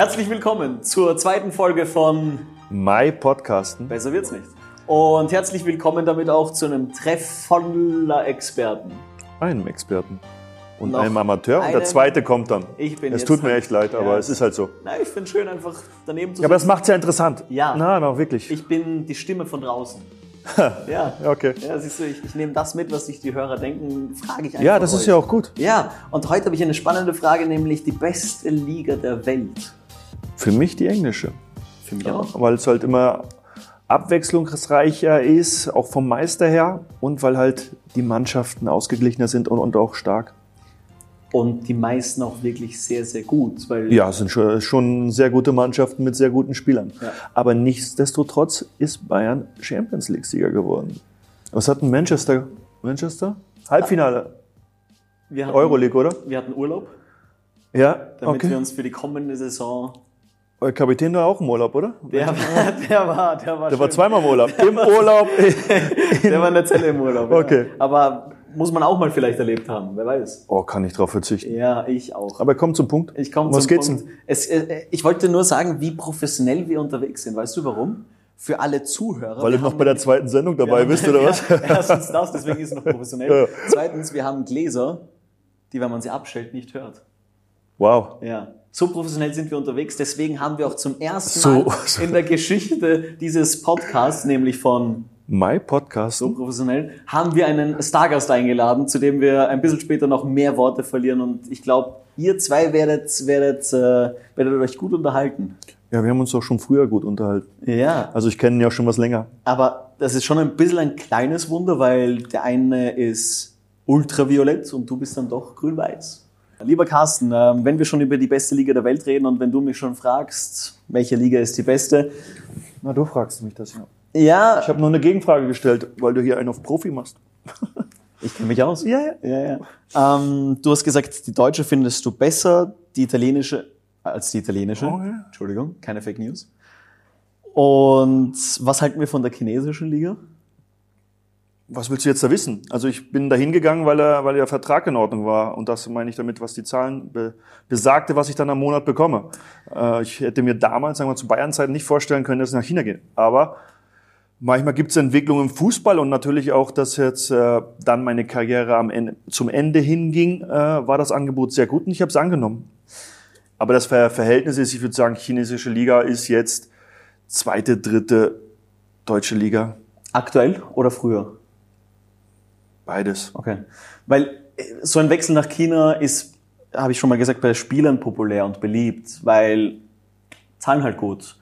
Herzlich willkommen zur zweiten Folge von Mai Podcasten. Besser wird's nicht. Und herzlich willkommen damit auch zu einem Treff voller Experten. Einem Experten. Und Noch einem Amateur. Und einem- der zweite kommt dann. Ich bin Es jetzt tut mir halt- echt leid, aber Ja. es ist halt so. Na, ich finde schön, einfach daneben zu Ja, aber das sitzen. macht's ja interessant. Ja. Na, na, wirklich. Ich bin die Stimme von draußen. ja. Ja, okay. Ja, siehst du, ich, ich nehme das mit, was sich die Hörer denken, frage ich einfach. Ja, das ist euch. ja auch gut. Ja, und heute habe ich eine spannende Frage, nämlich die beste Liga der Welt. Für mich die englische. Für mich auch. Weil es halt immer abwechslungsreicher ist, auch vom Meister her. Und weil halt die Mannschaften ausgeglichener sind und, und auch stark. Und die meisten auch wirklich sehr, sehr gut. Weil Ja, es sind schon, schon sehr gute Mannschaften mit sehr guten Spielern. Ja. Aber nichtsdestotrotz ist Bayern Champions League-Sieger geworden. Was hat ein Manchester? Manchester? Halbfinale. wir hatten, Euroleague, oder? Wir hatten Urlaub, Ja, damit wir okay. uns für die kommende Saison. Euer Kapitän war auch im Urlaub, oder? Der war, der war, der war, Der war schön. zweimal im Urlaub. Im Urlaub. Der war in der Zelle im Urlaub. Okay. Ja. Aber muss man auch mal vielleicht erlebt haben, wer weiß. Oh, kann ich drauf verzichten. Ja, ich auch. Aber komm zum Punkt. Ich komme Um was zum geht's Punkt. Es, äh, ich wollte nur sagen, wie professionell wir unterwegs sind. Weißt du warum? Für alle Zuhörer. Weil du noch bei der zweiten Sendung dabei bist, oder was? Ja, erstens das, deswegen ist es noch professionell. Ja. Zweitens, wir haben Gläser, die, wenn man sie abstellt, nicht hört. Wow. Ja. So professionell sind wir unterwegs, deswegen haben wir auch zum ersten So- Mal so. in der Geschichte dieses Podcasts, nämlich von My Podcast. so professionell, haben wir einen Stargast eingeladen, zu dem wir ein bisschen später noch mehr Worte verlieren und ich glaube, ihr zwei werdet, werdet, äh, werdet euch gut unterhalten. Ja, wir haben uns auch schon früher gut unterhalten. Ja. Also ich kenne ihn ja schon was länger. Aber das ist schon ein bisschen ein kleines Wunder, weil der eine ist ultraviolett und du bist dann doch grün-weiß. Lieber Carsten, ähm, wenn wir schon über die beste Liga der Welt reden und wenn du mich schon fragst, welche Liga ist die beste? Na, du fragst mich das ja. Ja, Ich habe nur eine Gegenfrage gestellt, weil du hier einen auf Profi machst. ich kenne mich aus. Ja, ja. Ja, ja. Ähm, du hast gesagt, die deutsche findest du besser, die italienische als die italienische. Oh, ja. Entschuldigung, keine Fake News. Und was halten wir von der chinesischen Liga? Was willst du jetzt da wissen? Also ich bin da hingegangen, weil, er, weil der Vertrag in Ordnung war. Und das meine ich damit, was die Zahlen be, besagte, was ich dann am Monat bekomme. Äh, ich hätte mir damals, sagen wir zu Bayern-Zeiten, nicht vorstellen können, dass ich nach China gehe. Aber manchmal gibt es Entwicklungen im Fußball und natürlich auch, dass jetzt äh, dann meine Karriere am Ende, zum Ende hinging, äh, war das Angebot sehr gut und ich habe es angenommen. Aber das Ver Verhältnis ist, ich würde sagen, chinesische Liga ist jetzt zweite, dritte deutsche Liga. Aktuell oder früher? Beides. Okay. Weil äh, so ein Wechsel nach China ist, habe ich schon mal gesagt, bei Spielern populär und beliebt, weil zahlen halt gut.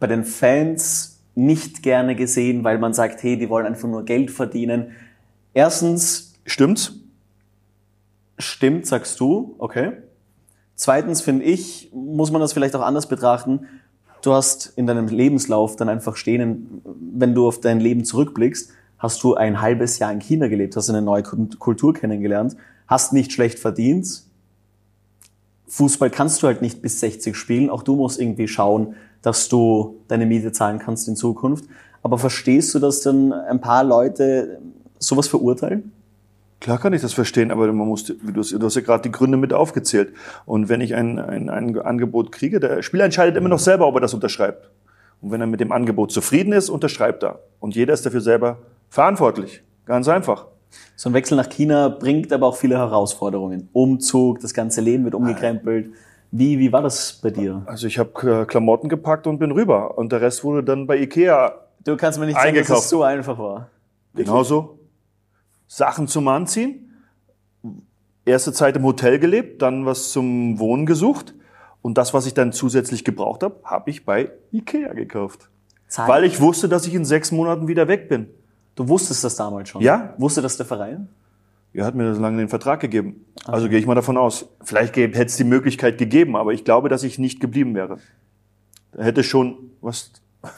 Bei den Fans nicht gerne gesehen, weil man sagt, hey, die wollen einfach nur Geld verdienen. Erstens, Stimmt's? stimmt, sagst du, okay. Zweitens finde ich, muss man das vielleicht auch anders betrachten. Du hast in deinem Lebenslauf dann einfach stehen, wenn du auf dein Leben zurückblickst, hast du ein halbes Jahr in China gelebt, hast eine neue Kult- Kultur kennengelernt, hast nicht schlecht verdient. Fußball kannst du halt nicht bis 60 spielen. Auch du musst irgendwie schauen, dass du deine Miete zahlen kannst in Zukunft. Aber verstehst du, dass dann ein paar Leute sowas verurteilen? Klar kann ich das verstehen, aber man muss, wie du, hast- du hast ja gerade die Gründe mit aufgezählt. Und wenn ich ein, ein, ein Angebot kriege, der Spieler entscheidet immer noch selber, ob er das unterschreibt. Und wenn er mit dem Angebot zufrieden ist, unterschreibt er. Und jeder ist dafür selber verantwortlich. Ganz einfach. So ein Wechsel nach China bringt aber auch viele Herausforderungen. Umzug, das ganze Leben wird umgekrempelt. Wie, wie war das bei dir? Also ich habe Klamotten gepackt und bin rüber. Und der Rest wurde dann bei Ikea Du kannst mir nicht sagen, dass es so einfach war. genauso. Sachen zum Anziehen. Erste Zeit im Hotel gelebt, dann was zum Wohnen gesucht. Und das, was ich dann zusätzlich gebraucht habe, habe ich bei Ikea gekauft. Zahlen. Weil ich wusste, dass ich in sechs Monaten wieder weg bin. Du wusstest das damals schon. Ja. Wusste das der Verein? Er hat mir so lange den Vertrag gegeben. Also gehe ich mal davon aus. Vielleicht hätte es die Möglichkeit gegeben, aber ich glaube, dass ich nicht geblieben wäre. Da hätte schon was.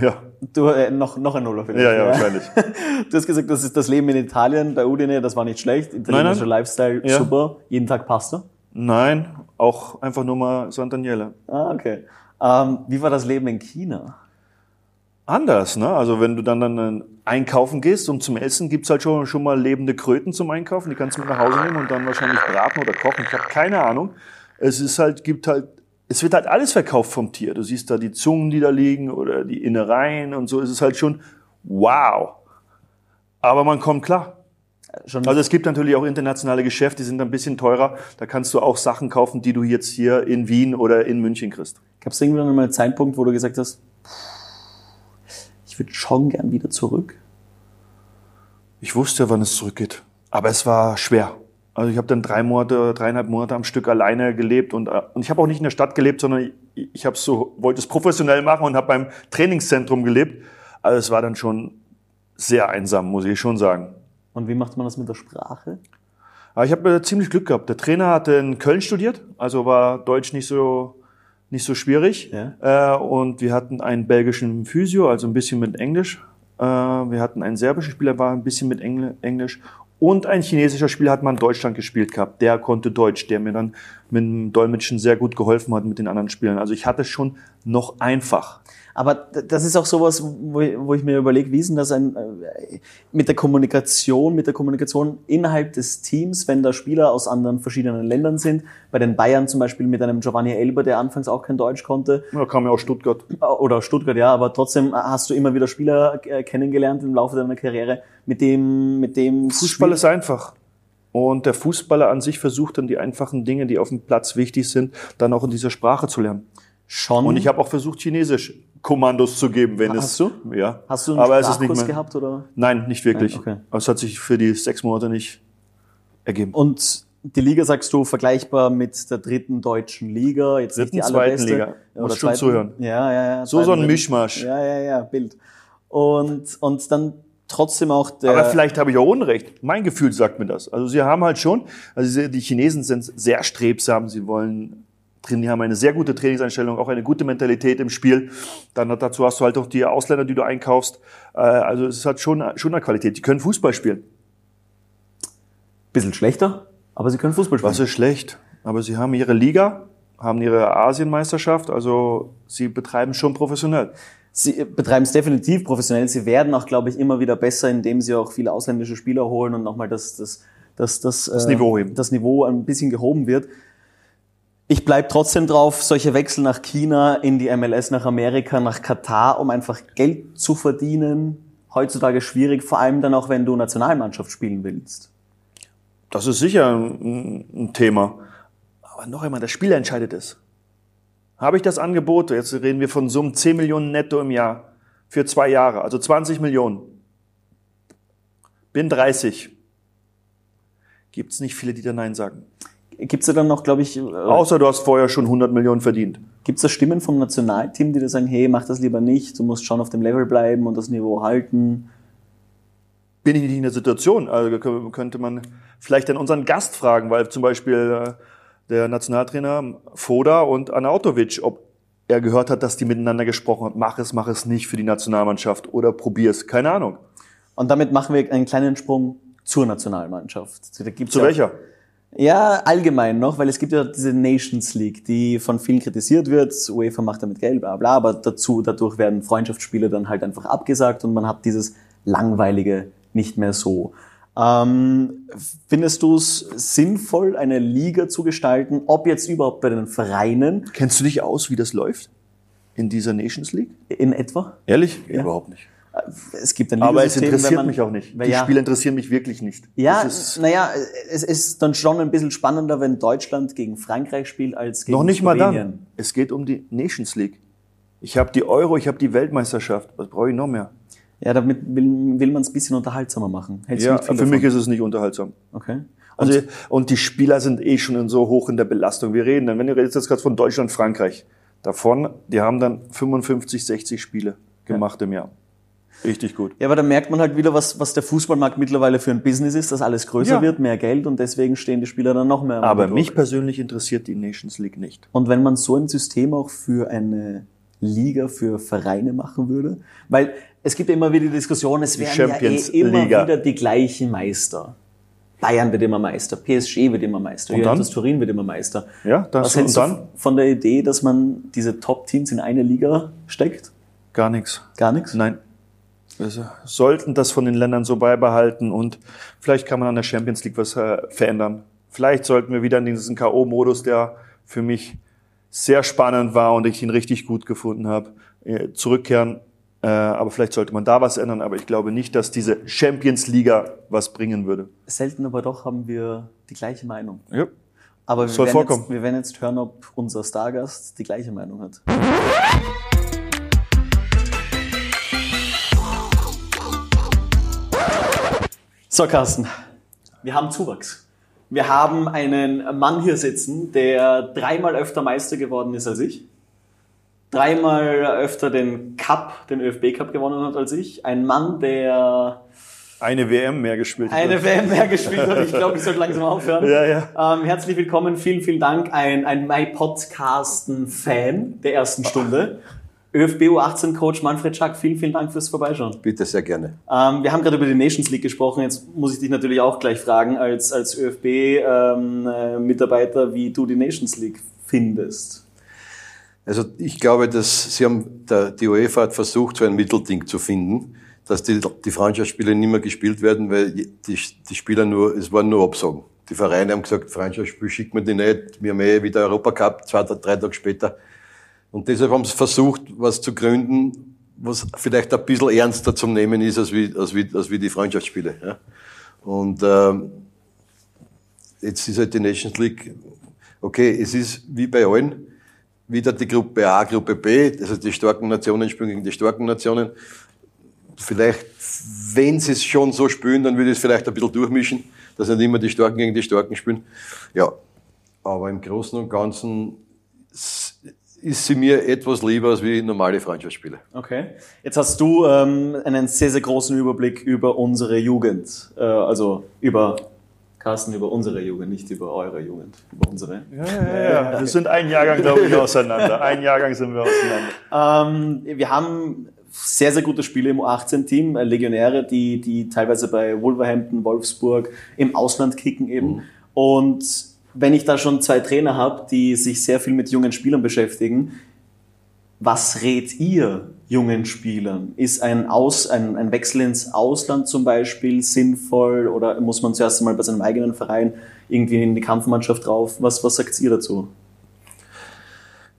Ja, Du, äh, noch, noch ein Nuller vielleicht. ja, ja, wahrscheinlich. Du hast gesagt, das ist das Leben in Italien bei Udine, das war nicht schlecht. Italienischer. Lifestyle, Ja. super. Jeden Tag Pasta. Nein, auch einfach nur mal Sant'Agnele. Ah, okay. Ähm, wie war das Leben in China? Anders, ne? Also wenn du dann, dann einkaufen gehst und zum Essen gibt's halt schon, schon mal lebende Kröten zum Einkaufen. Die kannst du mit nach Hause nehmen und dann wahrscheinlich braten oder kochen. Ich habe keine Ahnung. Es ist halt, gibt halt es wird halt alles verkauft vom Tier. Du siehst da die Zungen, die da liegen oder die Innereien und so. Es ist halt schon wow. Aber man kommt klar. Schon Also es gibt natürlich auch internationale Geschäfte, die sind ein bisschen teurer. Da kannst du auch Sachen kaufen, die du jetzt hier in Wien oder in München kriegst. Gab es irgendwann mal einen Zeitpunkt, wo du gesagt hast, ich würde schon gern wieder zurück? Ich wusste, wann es zurückgeht. Aber es war schwer. Also ich habe dann drei Monate, dreieinhalb Monate am Stück alleine gelebt und, äh, und ich habe auch nicht in der Stadt gelebt, sondern ich, ich habe so wollte es professionell machen und habe beim Trainingszentrum gelebt. Also es war dann schon sehr einsam, muss ich schon sagen. Und wie macht man das mit der Sprache? Aber ich habe äh, ziemlich Glück gehabt. Der Trainer hatte in Köln studiert, also war Deutsch nicht so nicht so schwierig. Ja. Äh, und wir hatten einen belgischen Physio, also ein bisschen mit Englisch. Äh, wir hatten einen serbischen Spieler, war ein bisschen mit Engl Englisch. Und ein chinesischer Spieler hat mal in Deutschland gespielt gehabt. Der konnte Deutsch, der mir dann mit dem Dolmetschen sehr gut geholfen hat mit den anderen Spielern. Also ich hatte schon noch einfach. Aber das ist auch sowas, wo ich, wo ich mir überlege, wie ist denn das ein, äh, mit der Kommunikation, mit der Kommunikation innerhalb des Teams, wenn da Spieler aus anderen verschiedenen Ländern sind. Bei den Bayern zum Beispiel mit einem Giovanni Elber, der anfangs auch kein Deutsch konnte. Da kam ja auch Stuttgart. Oder Stuttgart, ja, aber trotzdem hast du immer wieder Spieler äh, kennengelernt im Laufe deiner Karriere, mit dem, mit dem Fußball ist einfach. Und der Fußballer an sich versucht dann die einfachen Dinge, die auf dem Platz wichtig sind, dann auch in dieser Sprache zu lernen. Schon. Und ich habe auch versucht, Chinesisch Kommandos zu geben, wenn Hast es. du? Ja. hast du einen Aber es ist Sprachkurs nicht mehr. gehabt oder? Nein, nicht wirklich. Nein, okay. Aber es hat sich für die sechs Monate nicht ergeben. Und die Liga sagst du vergleichbar mit der dritten deutschen Liga, jetzt nicht Dritten, die zweiten allerbeste. Liga. Muss schon zweiten. zuhören. Ja, ja, ja. So so ein Zweiten, Mischmasch. Ja, ja, ja, Bild. Und, und dann trotzdem auch der. Aber vielleicht habe ich auch Unrecht. Mein Gefühl sagt mir das. Also sie haben halt schon, also die Chinesen sind sehr strebsam. Sie wollen trainieren, haben eine sehr gute Trainingseinstellung, auch eine gute Mentalität im Spiel. Dann dazu hast du halt auch die Ausländer, die du einkaufst. Äh, Also es hat schon, schon eine Qualität. Die können Fußball spielen. bisschen schlechter, aber sie können Fußball spielen. Was ist schlecht? Aber sie haben ihre Liga, haben ihre Asienmeisterschaft, also sie betreiben schon professionell. Sie betreiben es definitiv professionell. Sie werden auch, glaube ich, immer wieder besser, indem sie auch viele ausländische Spieler holen und nochmal das, das, das, das, das, Niveau heben. das Niveau ein bisschen gehoben wird. Ich bleib trotzdem drauf, solche Wechsel nach China, in die MLS, nach Amerika, nach Katar, um einfach Geld zu verdienen, heutzutage schwierig, vor allem dann auch, wenn du Nationalmannschaft spielen willst. Das ist sicher ein, ein Thema. Aber noch einmal, der Spieler entscheidet es. Habe ich das Angebot, jetzt reden wir von Summen 10 Millionen netto im Jahr für zwei Jahre, also 20 Millionen. Bin 30. Gibt es nicht viele, die da Nein sagen. Gibt's da dann noch, glaube ich, äh, Außer du hast vorher schon 100 Millionen verdient. gibt's da Stimmen vom Nationalteam, die da sagen, hey, mach das lieber nicht, du musst schon auf dem Level bleiben und das Niveau halten? bin ich nicht in der Situation. Also kö- könnte man vielleicht dann unseren Gast fragen, weil zum Beispiel äh, der Nationaltrainer Foda und Anautovic, ob er gehört hat, dass die miteinander gesprochen haben, mach es, mach es nicht für die Nationalmannschaft oder probier es. Keine Ahnung. Und damit machen wir einen kleinen Sprung zur Nationalmannschaft. Zu ja, welcher? Ja, allgemein noch, weil es gibt ja diese Nations League, die von vielen kritisiert wird. UEFA macht damit Geld, bla bla, aber dazu, dadurch werden Freundschaftsspiele dann halt einfach abgesagt und man hat dieses langweilige nicht mehr so. Ähm, findest du es sinnvoll, eine Liga zu gestalten, ob jetzt überhaupt bei den Vereinen Kennst du dich aus, wie das läuft in dieser Nations League? in etwa? Ehrlich? Überhaupt nicht. Es gibt ein Aber es interessiert man- mich auch nicht. Die ja, Spiele interessieren mich wirklich nicht. Ja, naja, es ist dann schon ein bisschen spannender, wenn Deutschland gegen Frankreich spielt als gegen noch nicht mal Slowenien. dann. Es geht um die Nations League. Ich habe die Euro, ich habe die Weltmeisterschaft. Was brauche ich noch mehr? Ja, damit will, will man es ein bisschen unterhaltsamer machen. Hältst Ja, für mich davon? ist es nicht unterhaltsam. Okay. Also, und die Spieler sind eh schon so hoch in der Belastung. Wir reden dann, wenn du redest jetzt gerade von Deutschland, Frankreich, davon, die haben dann 55, 60 Spiele gemacht im Jahr. Richtig gut. Ja, aber da merkt man halt wieder, was, was der Fußballmarkt mittlerweile für ein Business ist, dass alles größer Ja. wird, mehr Geld und deswegen stehen die Spieler dann noch mehr. unter Aber Druck. mich persönlich interessiert die Nations League nicht. Und wenn man so ein System auch für eine Liga für Vereine machen würde, weil es gibt ja immer wieder die Diskussion, es werden Champions ja eh immer Liga. wieder die gleichen Meister. Bayern wird immer Meister, PSG wird immer Meister, Und dann? Juventus Turin wird immer Meister. Ja, das Was hältst und du dann? von der Idee, dass man diese Top-Teams in eine Liga steckt? Gar nichts. Gar nichts? Nein. Wir sollten das von den Ländern so beibehalten und vielleicht kann man an der Champions League was äh, verändern. Vielleicht sollten wir wieder in diesen K.O.-Modus, der für mich sehr spannend war und ich ihn richtig gut gefunden habe. Äh, zurückkehren, äh, aber vielleicht sollte man da was ändern, aber ich glaube nicht, dass diese Champions Liga was bringen würde. Selten aber doch haben wir die gleiche Meinung. Ja. Aber wir Soll werden, vorkommen. jetzt, wir werden jetzt hören, ob unser Stargast die gleiche Meinung hat. So, Carsten, wir haben Zuwachs. Wir haben einen Mann hier sitzen, der dreimal öfter Meister geworden ist als ich. Dreimal öfter den Cup, den ÖFB Cup gewonnen hat als ich. Ein Mann, der Eine WM mehr gespielt. eine WM mehr gespielt hat. Ich glaube, ich sollte langsam aufhören. Ja, ja. Ähm, herzlich willkommen, vielen, vielen Dank. Ein, ein MyPodcasten-Fan der ersten Stunde. ÖFB U18-Coach Manfred Schack, vielen, vielen Dank fürs Vorbeischauen. Bitte sehr gerne. Ähm, wir haben gerade über die Nations League gesprochen. Jetzt muss ich dich natürlich auch gleich fragen, als, als ÖFB-Mitarbeiter, ähm, wie du die Nations League findest. Also ich glaube, dass Sie haben, der, die UEFA hat versucht, so ein Mittelding zu finden, dass die, die Freundschaftsspiele nicht mehr gespielt werden, weil die, die Spieler nur, es waren nur Absagen. Die Vereine haben gesagt, Freundschaftsspiel schickt man die nicht, wir haben eh wieder Europacup, zwei, drei Tage später. Und deshalb haben sie versucht, was zu gründen, was vielleicht ein bisschen ernster zum Nehmen ist, als wie, als wie, als wie die Freundschaftsspiele. Ja. Und ähm, jetzt ist halt die Nations League, okay, es ist wie bei allen, wieder die Gruppe A, Gruppe B, also die starken Nationen spielen gegen die starken Nationen. Vielleicht, wenn sie es schon so spielen, dann würde ich es vielleicht ein bisschen durchmischen, dass nicht immer die Starken gegen die Starken spielen. Ja, aber im Großen und Ganzen ist sie mir etwas lieber als wie normale Freundschaftsspiele. Okay. Jetzt hast du ähm, einen sehr, sehr großen Überblick über unsere Jugend. Äh, also über Carsten, über unsere Jugend, nicht über eure Jugend, über unsere. Ja, ja, ja. Wir sind ein Jahrgang, glaube ich, auseinander. Ein Jahrgang sind wir auseinander. Ähm, wir haben sehr, sehr gute Spiele im U18-Team, äh, Legionäre, die, die teilweise bei Wolverhampton, Wolfsburg im Ausland kicken eben. Mhm. Und wenn ich da schon zwei Trainer habe, die sich sehr viel mit jungen Spielern beschäftigen, was rät ihr jungen Spielern? Ist ein, Aus, ein, ein Wechsel ins Ausland zum Beispiel sinnvoll oder muss man zuerst einmal bei seinem eigenen Verein irgendwie in die Kampfmannschaft drauf? Was, was sagt ihr dazu?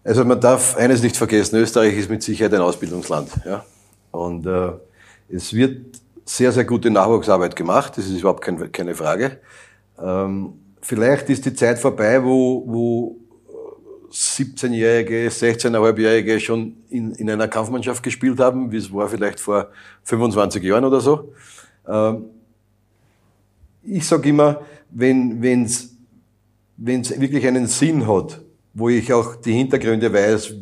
Also man darf eines nicht vergessen, Österreich ist mit Sicherheit ein Ausbildungsland. Ja? Und äh, es wird sehr, sehr gute Nachwuchsarbeit gemacht, das ist überhaupt kein, keine Frage. Ähm, vielleicht ist die Zeit vorbei, wo, wo 17-Jährige, 16,5-Jährige schon in, in einer Kampfmannschaft gespielt haben, wie es war vielleicht vor 25 Jahren oder so. Ähm, ich sage immer, wenn es wenn's wirklich einen Sinn hat, wo ich auch die Hintergründe weiß,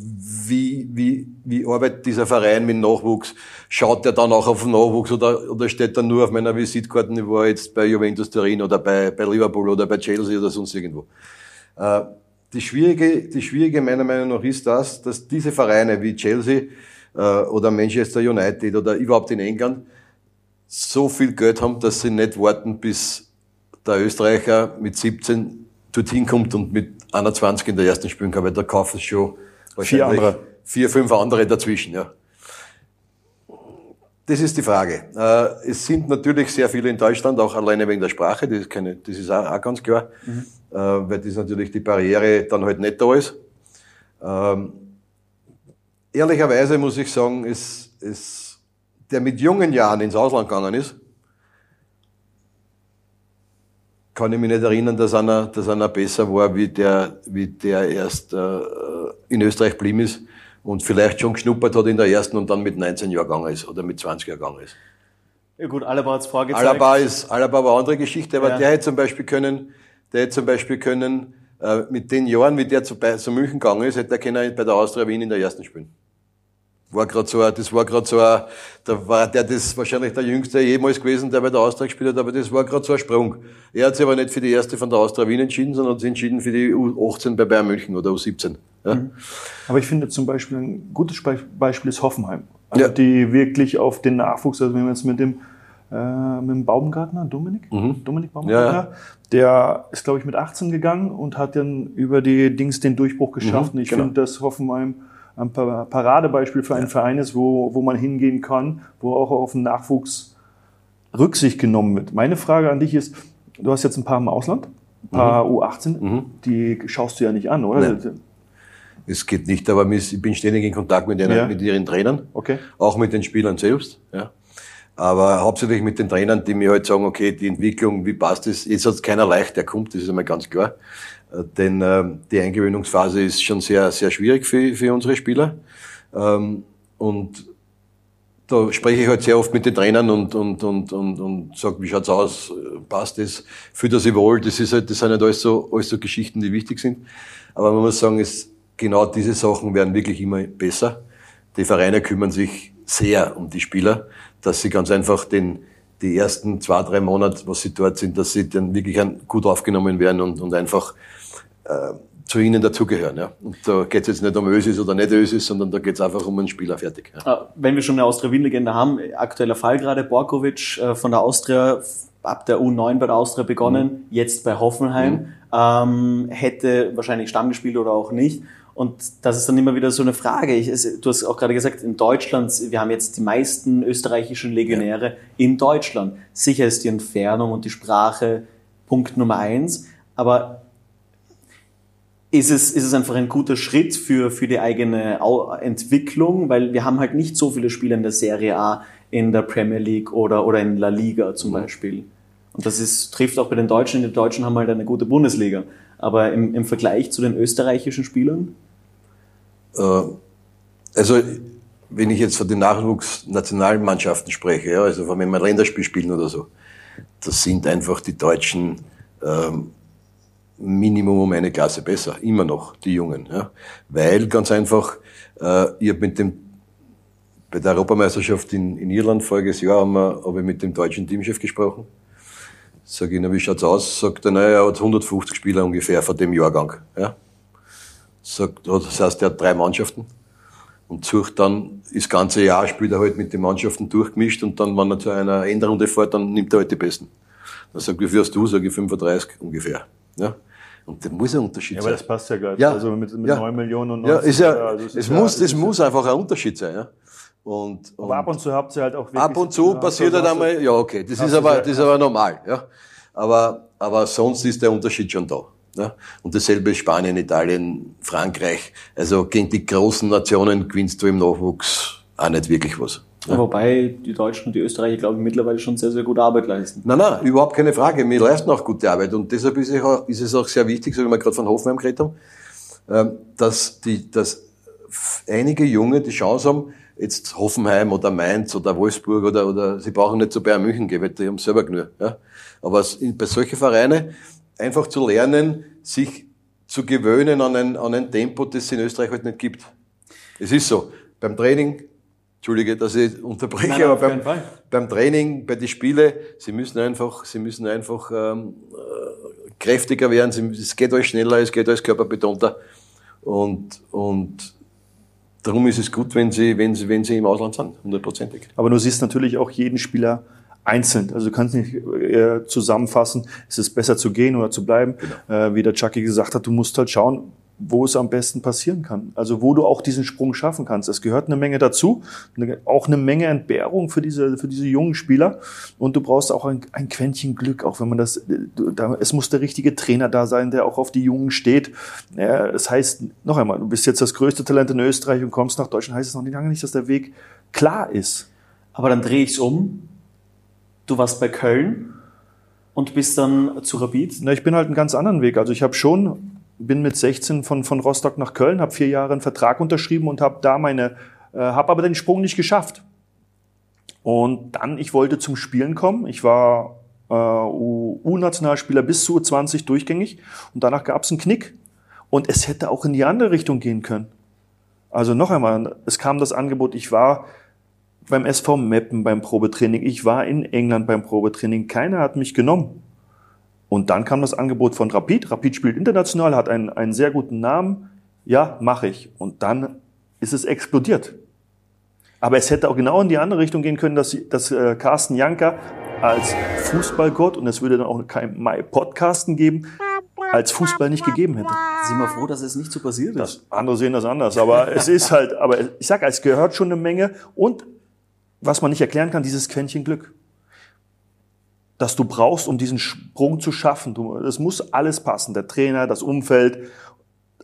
wie, wie, wie arbeitet dieser Verein mit Nachwuchs? Schaut der dann auch auf den Nachwuchs oder, oder steht er nur auf meiner Visitkarte, ich war jetzt bei Juventus Turin oder bei, bei Liverpool oder bei Chelsea oder sonst irgendwo? Äh, die schwierige, die schwierige meiner Meinung nach ist das, dass diese Vereine wie Chelsea äh, oder Manchester United oder überhaupt in England so viel Geld haben, dass sie nicht warten, bis der Österreicher mit 17 dorthin kommt und mit 21 in der ersten spielen kann, weil da kaufen es schon vier andere. Vier, fünf andere dazwischen, ja. Das ist die Frage. Äh, es sind natürlich sehr viele in Deutschland, auch alleine wegen der Sprache, das ist, keine, das ist auch, auch ganz klar, mhm. weil das natürlich die Barriere dann halt nicht da ist. Ähm, ehrlicherweise muss ich sagen, ist, ist, der mit jungen Jahren ins Ausland gegangen ist, kann ich mich nicht erinnern, dass einer, dass einer besser war, wie der, wie der erst äh, in Österreich blieben ist und vielleicht schon geschnuppert hat in der ersten und dann mit 19 Jahren gegangen ist oder mit 20 Jahren gegangen ist. Ja gut, Alaba hat's vorgezeigt. Alaba ist, Alaba war eine andere Geschichte, aber ja. der hätte zum Beispiel können, der hätte zum Beispiel können, äh, mit den Jahren, wie der zu, zu München gegangen ist, hätte er können bei der Austria Wien in der ersten spielen war gerade so, ein, das war gerade so, ein, da war der das wahrscheinlich der jüngste jemals gewesen, der bei der Austria gespielt hat, aber das war gerade so ein Sprung. Er hat sich aber nicht für die erste von der Austria Wien entschieden, sondern hat sich entschieden für die U18 bei Bayern München oder U17. Ja. Mhm. Aber ich finde zum Beispiel ein gutes Beispiel ist Hoffenheim. Also ja. die wirklich auf den Nachwuchs, also wenn wir jetzt mit dem äh, mit dem Baumgartner, Dominik, mhm. Dominik Baumgartner, ja, der ist glaube ich mit 18 gegangen und hat dann über die Dings den Durchbruch geschafft. Mhm, und ich genau. finde, dass Hoffenheim ein Paradebeispiel für einen Verein ist, wo, wo man hingehen kann, wo auch auf den Nachwuchs Rücksicht genommen wird. Meine Frage an dich ist, du hast jetzt ein paar im Ausland, ein paar mhm. U18, mhm. die schaust du ja nicht an, oder? Nee. Es geht nicht, aber ich bin ständig in Kontakt mit, denen, Ja. mit ihren Trainern, Okay. auch mit den Spielern selbst. Ja. Aber hauptsächlich mit den Trainern, die mir halt sagen, okay, die Entwicklung, wie passt das? Jetzt hat es keiner leicht, der kommt, das ist einmal ganz klar. Äh, Denn ähm, die Eingewöhnungsphase ist schon sehr, sehr schwierig für, für unsere Spieler. Ähm, und da spreche ich halt sehr oft mit den Trainern und, und, und, und, und sage, wie schaut's aus, passt das, fühlt sich wohl, das ist halt, das sind halt alles so, alles so Geschichten, die wichtig sind. Aber man muss sagen, es, genau diese Sachen werden wirklich immer besser. Die Vereine kümmern sich sehr um die Spieler, dass sie ganz einfach den, die ersten zwei, drei Monate, was sie dort sind, dass sie dann wirklich gut aufgenommen werden und, und einfach äh, zu ihnen dazugehören. Ja. Und da geht es jetzt nicht um Ösis oder nicht Ösis, sondern da geht es einfach um einen Spieler fertig. Ja. Äh, Wenn wir schon eine Austria-Wien-Legende haben, aktueller Fall gerade, Borkovic äh, von der Austria, ab der U9 bei der Austria begonnen, jetzt bei Hoffenheim, ähm, hätte wahrscheinlich Stamm gespielt oder auch nicht. Und das ist dann immer wieder so eine Frage. Ich, es, du hast auch gerade gesagt, in Deutschland, wir haben jetzt die meisten österreichischen Legionäre in Deutschland. Sicher ist die Entfernung und die Sprache Punkt Nummer eins, aber ist es, ist es einfach ein guter Schritt für, für die eigene Entwicklung, weil wir haben halt nicht so viele Spieler in der Serie A, in der Premier League oder, oder in La Liga zum Beispiel. Und das ist, trifft auch bei den Deutschen. Die Deutschen haben halt eine gute Bundesliga. Aber im, im Vergleich zu den österreichischen Spielern, Äh, also, wenn ich jetzt von den Nachwuchsnationalmannschaften spreche, ja, also wenn wir Länderspiel spielen oder so, das sind einfach die Deutschen ähm, Minimum um eine Klasse besser, immer noch, die Jungen. Ja. Weil ganz einfach, äh, ich habe mit dem, bei der Europameisterschaft in, in Irland voriges Jahr habe ich mit dem deutschen Teamchef gesprochen. Sag ich, na, wie schaut's aus? Sagt er, naja, er hat 150 Spieler ungefähr von dem Jahrgang. Ja. Sagt, das heißt, er hat drei Mannschaften und sucht dann das ganze Jahr, spielt er halt mit den Mannschaften durchgemischt und dann, wenn er zu einer Endrunde fährt, dann nimmt er halt die Besten. Dann sagt, wie viel hast du? Sag ich 35 ungefähr. Ja. Und das muss ein Unterschied Ja, aber sein. das passt ja gar nicht. Ja. Also mit, mit Ja. 9 Millionen und ja, 90, ist ja, also es, ist ja- muss, das es muss einfach ein Unterschied sein. Ja. Und, Aber ab und zu habt ihr halt auch wirklich. Ab und zu passiert halt einmal, ja okay, das ist aber, das ist aber normal, ja. Aber, aber sonst ist der Unterschied schon da. Ja? Und dasselbe Spanien, Italien, Frankreich. Also gegen die großen Nationen gewinnst du im Nachwuchs auch nicht wirklich was. Ja. wobei die Deutschen und die Österreicher, glaube ich, mittlerweile schon sehr, sehr gute Arbeit leisten. Nein, nein, überhaupt keine Frage. Wir leisten auch gute Arbeit. Und deshalb ist es auch, ist es auch sehr wichtig, so wie wir gerade von Hoffenheim geredet haben, ähm, dass, die, dass einige Junge die Chance haben, jetzt Hoffenheim oder Mainz oder Wolfsburg oder, oder sie brauchen nicht zu Bayern München gehen, weil die haben selber genug. Ja? Aber bei solchen Vereinen einfach zu lernen, sich zu gewöhnen an ein, an ein Tempo, das es in Österreich halt nicht gibt. Es ist so. Beim Training, Entschuldige, dass ich unterbreche, Nein, nein, aber beim, beim Training, bei den Spielen, sie müssen einfach, sie müssen einfach ähm, äh, kräftiger werden. Sie, es geht alles schneller, es geht alles körperbetonter. Und, und darum ist es gut, wenn sie, wenn sie, wenn sie im Ausland sind, hundertprozentig. Aber du siehst natürlich auch jeden Spieler einzeln. Also du kannst nicht äh, zusammenfassen, es ist besser zu gehen oder zu bleiben. Äh, wie der Chucky gesagt hat, du musst halt schauen, wo es am besten passieren kann. Also wo du auch diesen Sprung schaffen kannst. Es gehört eine Menge dazu, auch eine Menge Entbehrung für diese, für diese jungen Spieler. Und du brauchst auch ein, ein Quäntchen Glück, auch wenn man das, da, es muss der richtige Trainer da sein, der auch auf die Jungen steht. Ja, das heißt, noch einmal, du bist jetzt das größte Talent in Österreich und kommst nach Deutschland, heißt es noch lange nicht, dass der Weg klar ist. Aber dann drehe ich es um. Du warst bei Köln und bist dann zu Rapid. Na, ich bin halt einen ganz anderen Weg. Also ich habe schon, bin mit 16 von, von Rostock nach Köln, habe vier Jahre einen Vertrag unterschrieben und habe da meine, äh, habe aber den Sprung nicht geschafft. Und dann, ich wollte zum Spielen kommen. Ich war äh, U-Nationalspieler bis zu 20 durchgängig und danach gab es einen Knick. Und es hätte auch in die andere Richtung gehen können. Also noch einmal, es kam das Angebot, ich war beim SV Meppen beim Probetraining, ich war in England beim Probetraining, keiner hat mich genommen. Und dann kam das Angebot von Rapid. Rapid spielt international, hat einen, einen sehr guten Namen. Ja, mache ich. Und dann ist es explodiert. Aber es hätte auch genau in die andere Richtung gehen können, dass, dass äh, Carsten Janker als Fußballgott, und es würde dann auch kein Mai Podcasten geben, als Fußball nicht gegeben hätte. Sind wir froh, dass es nicht so passiert ist. Das, andere sehen das anders, aber es ist halt, aber ich sag, es gehört schon eine Menge und was man nicht erklären kann, dieses Quäntchen Glück. Das du brauchst, um diesen Sprung zu schaffen. Du, es muss alles passen. Der Trainer, das Umfeld,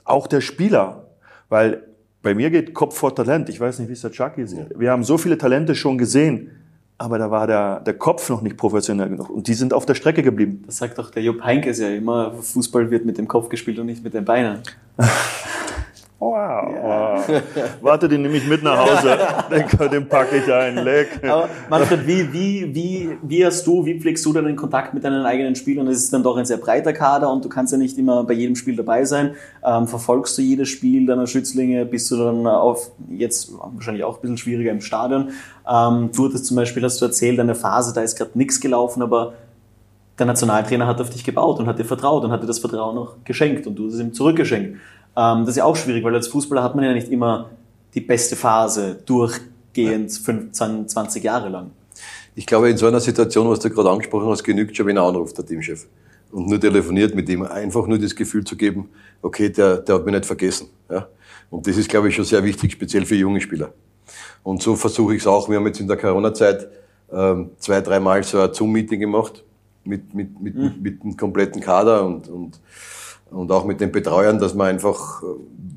auch der Spieler. Weil bei mir geht Kopf vor Talent. Ich weiß nicht, wie es der Chucky sieht. Wir haben so viele Talente schon gesehen, aber da war der, der Kopf noch nicht professionell genug. Und die sind auf der Strecke geblieben. Das sagt doch der Jupp Heynckes ja immer, Fußball wird mit dem Kopf gespielt und nicht mit den Beinen. Wow. wow. Warte, den nehme ich mit nach Hause. Den, den packe ich ein. Leck. Aber Manfred, wie, wie, wie, wie hast du, wie pflegst du dann den Kontakt mit deinen eigenen Spielern? Es ist dann doch ein sehr breiter Kader und du kannst ja nicht immer bei jedem Spiel dabei sein. Ähm, verfolgst du jedes Spiel deiner Schützlinge? Bist du dann auf, jetzt wahrscheinlich auch ein bisschen schwieriger im Stadion? Ähm, du hattest zum Beispiel, hast du erzählt, eine Phase, da ist gerade nichts gelaufen, aber der Nationaltrainer hat auf dich gebaut und hat dir vertraut und hat dir das Vertrauen auch geschenkt und du hast es ihm zurückgeschenkt. Ähm, das ist ja auch schwierig, weil als Fußballer hat man ja nicht immer die beste Phase durchgehend 15, 20 Jahre lang. Ich glaube, in so einer Situation, was du gerade angesprochen hast, genügt schon, wenn er anruft, der Teamchef. Und nur telefoniert mit ihm, einfach nur das Gefühl zu geben, okay, der, der hat mich nicht vergessen. Ja? Und das ist, glaube ich, schon sehr wichtig, speziell für junge Spieler. Und so versuche ich es auch. Wir haben jetzt in der Corona-Zeit ähm, zwei, dreimal so ein Zoom-Meeting gemacht mit, mit, mit, mhm. mit, mit dem kompletten Kader und, und und auch mit den Betreuern, dass man einfach,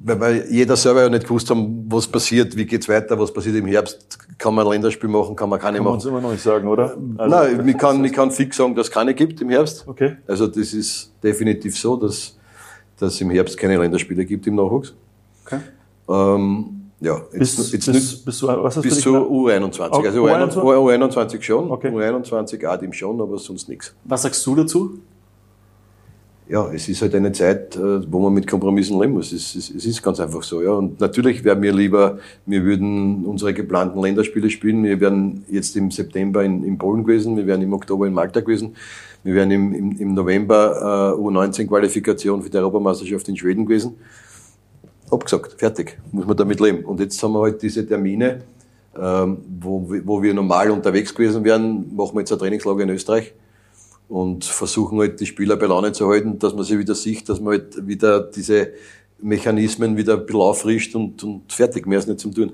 weil wir jeder selber ja nicht gewusst haben, was passiert, wie geht's weiter, was passiert im Herbst, kann man ein Länderspiel machen, kann man keine kann machen. Kann man uns immer noch nicht sagen, oder? Also Nein, ich kann, ich kann fix sagen, dass es keine gibt im Herbst. Okay. Also das ist definitiv so, dass, dass es im Herbst keine Länderspiele gibt im Nachwuchs. Okay. Ähm, ja, jetzt, bis, jetzt bis, bis, bis, was hast bis zu U21. Oh, also U21, U21 schon, Okay. U21 A-Team schon, aber sonst nichts. Was sagst du dazu? Ja, es ist halt eine Zeit, äh, wo man mit Kompromissen leben muss. Es, es, es ist ganz einfach so. Ja. Und natürlich wäre mir lieber, wir würden unsere geplanten Länderspiele spielen. Wir wären jetzt im September in, in Polen gewesen, wir wären im Oktober in Malta gewesen, wir wären im, im, im November äh, U19-Qualifikation für die Europameisterschaft in Schweden gewesen. Abgesagt, fertig, muss man damit leben. Und jetzt haben wir halt diese Termine, ähm, wo, wo wir normal unterwegs gewesen wären, machen wir jetzt ein Trainingslager in Österreich und versuchen halt die Spieler bei Laune zu halten, dass man sie wieder sieht, dass man halt wieder diese Mechanismen wieder ein bisschen auffrischt und, und fertig, mehr ist nicht zum tun.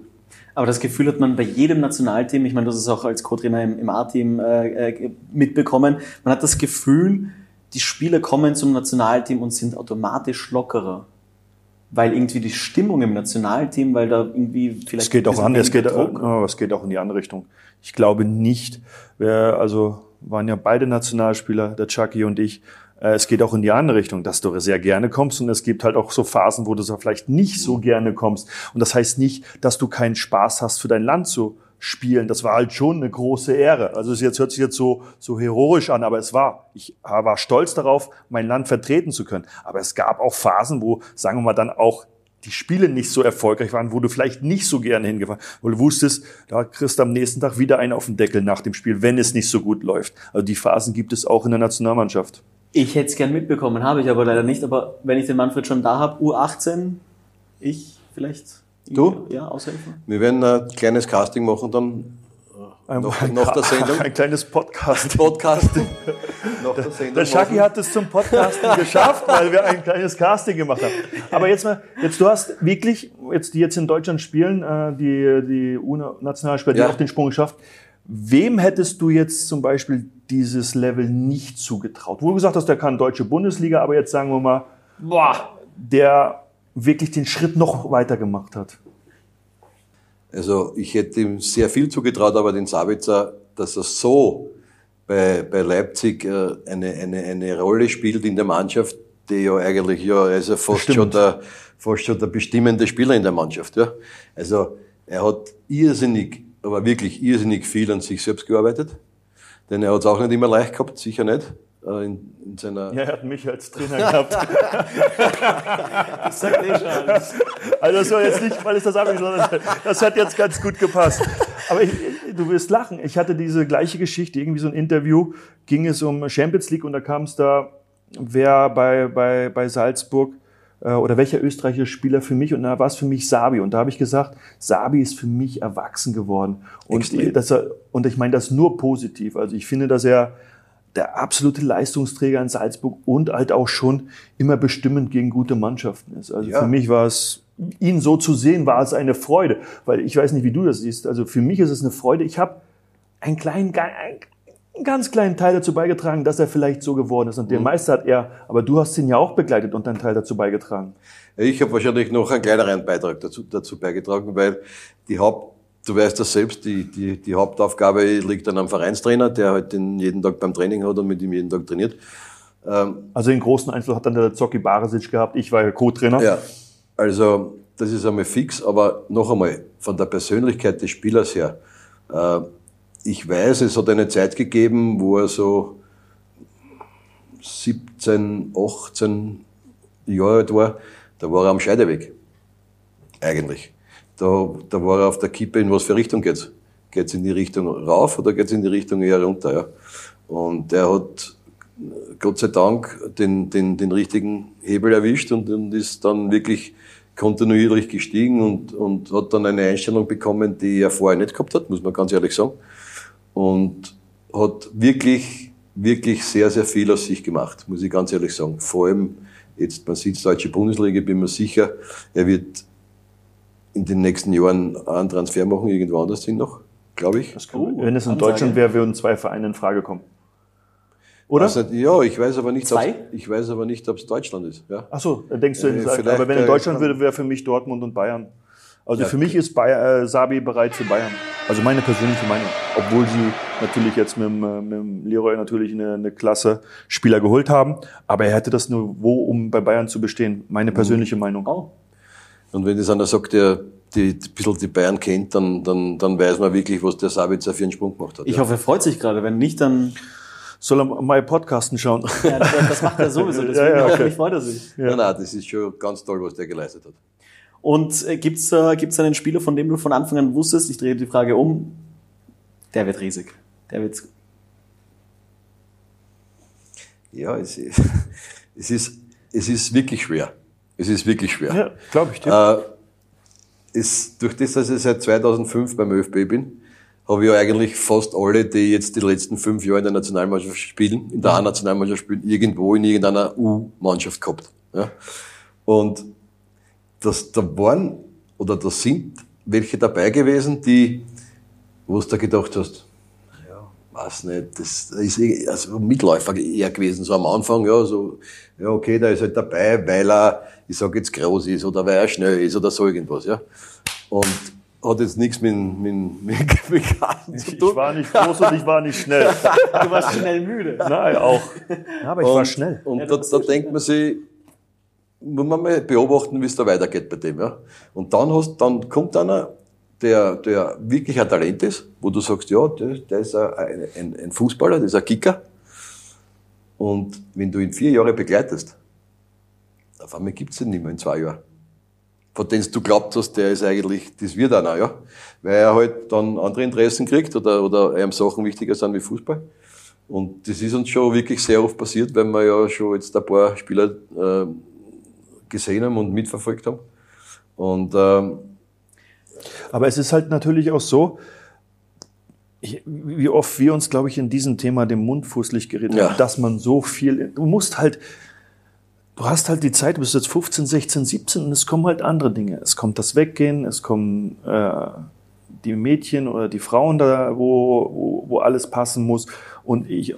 Aber das Gefühl hat man bei jedem Nationalteam, ich meine, du hast es auch als Co-Trainer im, im A-Team äh, äh, mitbekommen, man hat das Gefühl, die Spieler kommen zum Nationalteam und sind automatisch lockerer. Weil irgendwie die Stimmung im Nationalteam, weil da irgendwie vielleicht. Es geht auch an, es geht, oh, es geht auch in die andere Richtung. Ich glaube nicht, wer, also waren ja beide Nationalspieler, der Chucky und ich. Äh, es geht auch in die andere Richtung, dass du sehr gerne kommst und es gibt halt auch so Phasen, wo du so vielleicht nicht so gerne kommst. Und das heißt nicht, dass du keinen Spaß hast, für dein Land zu spielen. Das war halt schon eine große Ehre. Also es jetzt hört sich jetzt so, so heroisch an, aber es war. Ich war stolz darauf, mein Land vertreten zu können. Aber es gab auch Phasen, wo, sagen wir mal, dann auch die Spiele nicht so erfolgreich waren, wo du vielleicht nicht so gerne hingefahren, weil du wusstest, da kriegst du am nächsten Tag wieder einen auf den Deckel nach dem Spiel, wenn es nicht so gut läuft. Also die Phasen gibt es auch in der Nationalmannschaft. Ich hätte es gern mitbekommen, habe ich aber leider nicht. Aber wenn ich den Manfred schon da habe, U18, ich vielleicht. Du? Ja, aushelfen. Wir werden ein kleines Casting machen dann ein, nach, nach der Sendung. Ein kleines Podcast. Podcasting. der Sendung. Der Shaki hat es zum Podcasting geschafft, weil wir ein kleines Casting gemacht haben. Aber jetzt mal, jetzt du hast wirklich, jetzt die jetzt in Deutschland spielen, äh, die, die U-Nationalspieler, die ja. auch den Sprung geschafft. Wem hättest du jetzt zum Beispiel dieses Level nicht zugetraut? Wo du gesagt hast, der kann deutsche Bundesliga, aber jetzt sagen wir mal, boah, der wirklich den Schritt noch weiter gemacht hat. Also ich hätte ihm sehr viel zugetraut, aber den Sabitzer, dass er so bei, bei Leipzig äh, eine, eine, eine Rolle spielt in der Mannschaft, die ja eigentlich ja also fast schon der fast schon der bestimmende Spieler in der Mannschaft. Ja. Also er hat irrsinnig, aber wirklich irrsinnig viel an sich selbst gearbeitet, denn er hat es auch nicht immer leicht gehabt, sicher nicht. Äh, in, in seiner ja, er hat mich als Trainer gehabt. das sagt eh schon alles. Also das war jetzt nicht, weil ich das habe, sondern das hat jetzt ganz gut gepasst. Aber ich, du wirst lachen. Ich hatte diese gleiche Geschichte, irgendwie so ein Interview, ging es um Champions League und da kam es da, wer bei, bei, bei Salzburg äh, oder welcher österreichische Spieler für mich und da war es für mich Sabi und da habe ich gesagt, Sabi ist für mich erwachsen geworden und, dass er, und ich meine das nur positiv. Also ich finde, dass er der absolute Leistungsträger in Salzburg und halt auch schon immer bestimmend gegen gute Mannschaften ist. Also ja. für mich war es, ihn so zu sehen, war es eine Freude, weil ich weiß nicht, wie du das siehst. Also für mich ist es eine Freude. Ich habe einen kleinen, ein, einen ganz kleinen Teil dazu beigetragen, dass er vielleicht so geworden ist. Und den Meister hat er, aber du hast ihn ja auch begleitet und deinen Teil dazu beigetragen. Ich habe wahrscheinlich noch einen kleineren Beitrag dazu, dazu beigetragen, weil die Haupt, du weißt das selbst, die, die, die Hauptaufgabe liegt dann am Vereinstrainer, der halt den jeden Tag beim Training hat und mit ihm jeden Tag trainiert. Ähm, Also den großen Einfluss hat dann der Zocki Barisic gehabt. Ich war ja Co-Trainer. Ja, also das ist einmal fix, aber noch einmal, von der Persönlichkeit des Spielers her, äh, ich weiß, es hat eine Zeit gegeben, wo er so 17, 18 Jahre alt war, da war er am Scheideweg. Eigentlich. Da, da war er auf der Kippe, in was für Richtung geht's? Geht's in die Richtung rauf oder geht's in die Richtung eher runter? Ja? Und er hat Gott sei Dank den, den, den richtigen Hebel erwischt und, und ist dann wirklich kontinuierlich gestiegen und, und hat dann eine Einstellung bekommen, die er vorher nicht gehabt hat, muss man ganz ehrlich sagen. Und hat wirklich, wirklich sehr, sehr viel aus sich gemacht, muss ich ganz ehrlich sagen. Vor allem jetzt, man sieht deutsche Bundesliga, bin mir sicher, er wird in den nächsten Jahren einen Transfer machen, irgendwo anders hin noch, glaube ich. Wenn es in Ansage. Deutschland wäre, würden zwei Vereine in Frage kommen. Oder? Also, ja, ich weiß aber nicht, ich weiß aber nicht, ob es Deutschland ist. Ja. Ach so, denkst du, Äh, aber vielleicht, wenn in äh, Deutschland würde, wäre für mich Dortmund und Bayern. Also Ja. für mich ist Bayer, äh, Sabi bereit für Bayern. Also meine persönliche Meinung. Obwohl sie natürlich jetzt mit dem, äh, mit dem Leroy natürlich eine, eine klasse Spieler geholt haben. Aber er hätte das Niveau, um bei Bayern zu bestehen. Meine persönliche Meinung. Oh. Und wenn das einer sagt, der die, ein bisschen die Bayern kennt, dann, dann, dann weiß man wirklich, was der Sabitzer für einen Sprung gemacht hat. Ich ja. hoffe, er freut sich gerade. Wenn nicht, dann. Soll er mal Podcasten schauen? Ja, das, das macht er sowieso. Deswegen Ja, ja, okay. hoffentlich freut er sich. Nein, nein, das ist schon ganz toll, was der geleistet hat. Und gibt's äh, gibt's einen Spieler, von dem du von Anfang an wusstest, ich drehe die Frage um, der wird riesig. Der wird. Ja, es, ist- es, ist, es ist wirklich schwer. Es ist wirklich schwer. Ja, glaube ich dir. Äh, es, durch das, dass ich seit 2005 beim ÖFB bin, habe ich ja eigentlich fast alle, die jetzt die letzten fünf Jahre in der Nationalmannschaft spielen, in der A-Nationalmannschaft spielen, irgendwo in irgendeiner U-Mannschaft gehabt. Ja? Und das, da waren oder da sind welche dabei gewesen, die, wo du da gedacht hast, weiß nicht, das ist eh- also ein Mitläufer eher gewesen, so am Anfang, ja, so, ja, okay, der ist halt dabei, weil er, ich sag jetzt groß ist oder weil er schnell ist oder so irgendwas, ja. Und hat jetzt nichts mit, mit, mit, mit Karten zu ich tun. war nicht groß und ich war nicht schnell. Du warst schnell müde. Nein, auch. Ja, aber ich war Und- schnell. Und da, da denkt man sich, muss man mal beobachten, wie es da weitergeht bei dem, ja. Und dann hast, dann kommt einer, der, der wirklich ein Talent ist, wo du sagst, ja, der, der ist ein, ein, ein Fußballer, der ist ein Kicker. Und wenn du ihn vier Jahre begleitest, auf einmal gibt's ihn nicht mehr in zwei Jahren. Von denen du glaubt hast, der ist eigentlich, das wird einer, ja. Weil er halt dann andere Interessen kriegt oder, oder einem Sachen wichtiger sind wie Fußball. Und das ist uns schon wirklich sehr oft passiert, weil wir ja schon jetzt ein paar Spieler äh, gesehen haben und mitverfolgt haben. Und ähm, Aber es ist halt natürlich auch so, ich, wie oft wir uns, glaube ich, in diesem Thema dem Mund fußlich geredet Ja. haben, dass man so viel, du musst halt, du hast halt die Zeit, du bist jetzt 15, 16, 17 und es kommen halt andere Dinge. Es kommt das Weggehen, es kommen äh, die Mädchen oder die Frauen da, wo, wo, wo alles passen muss und ich,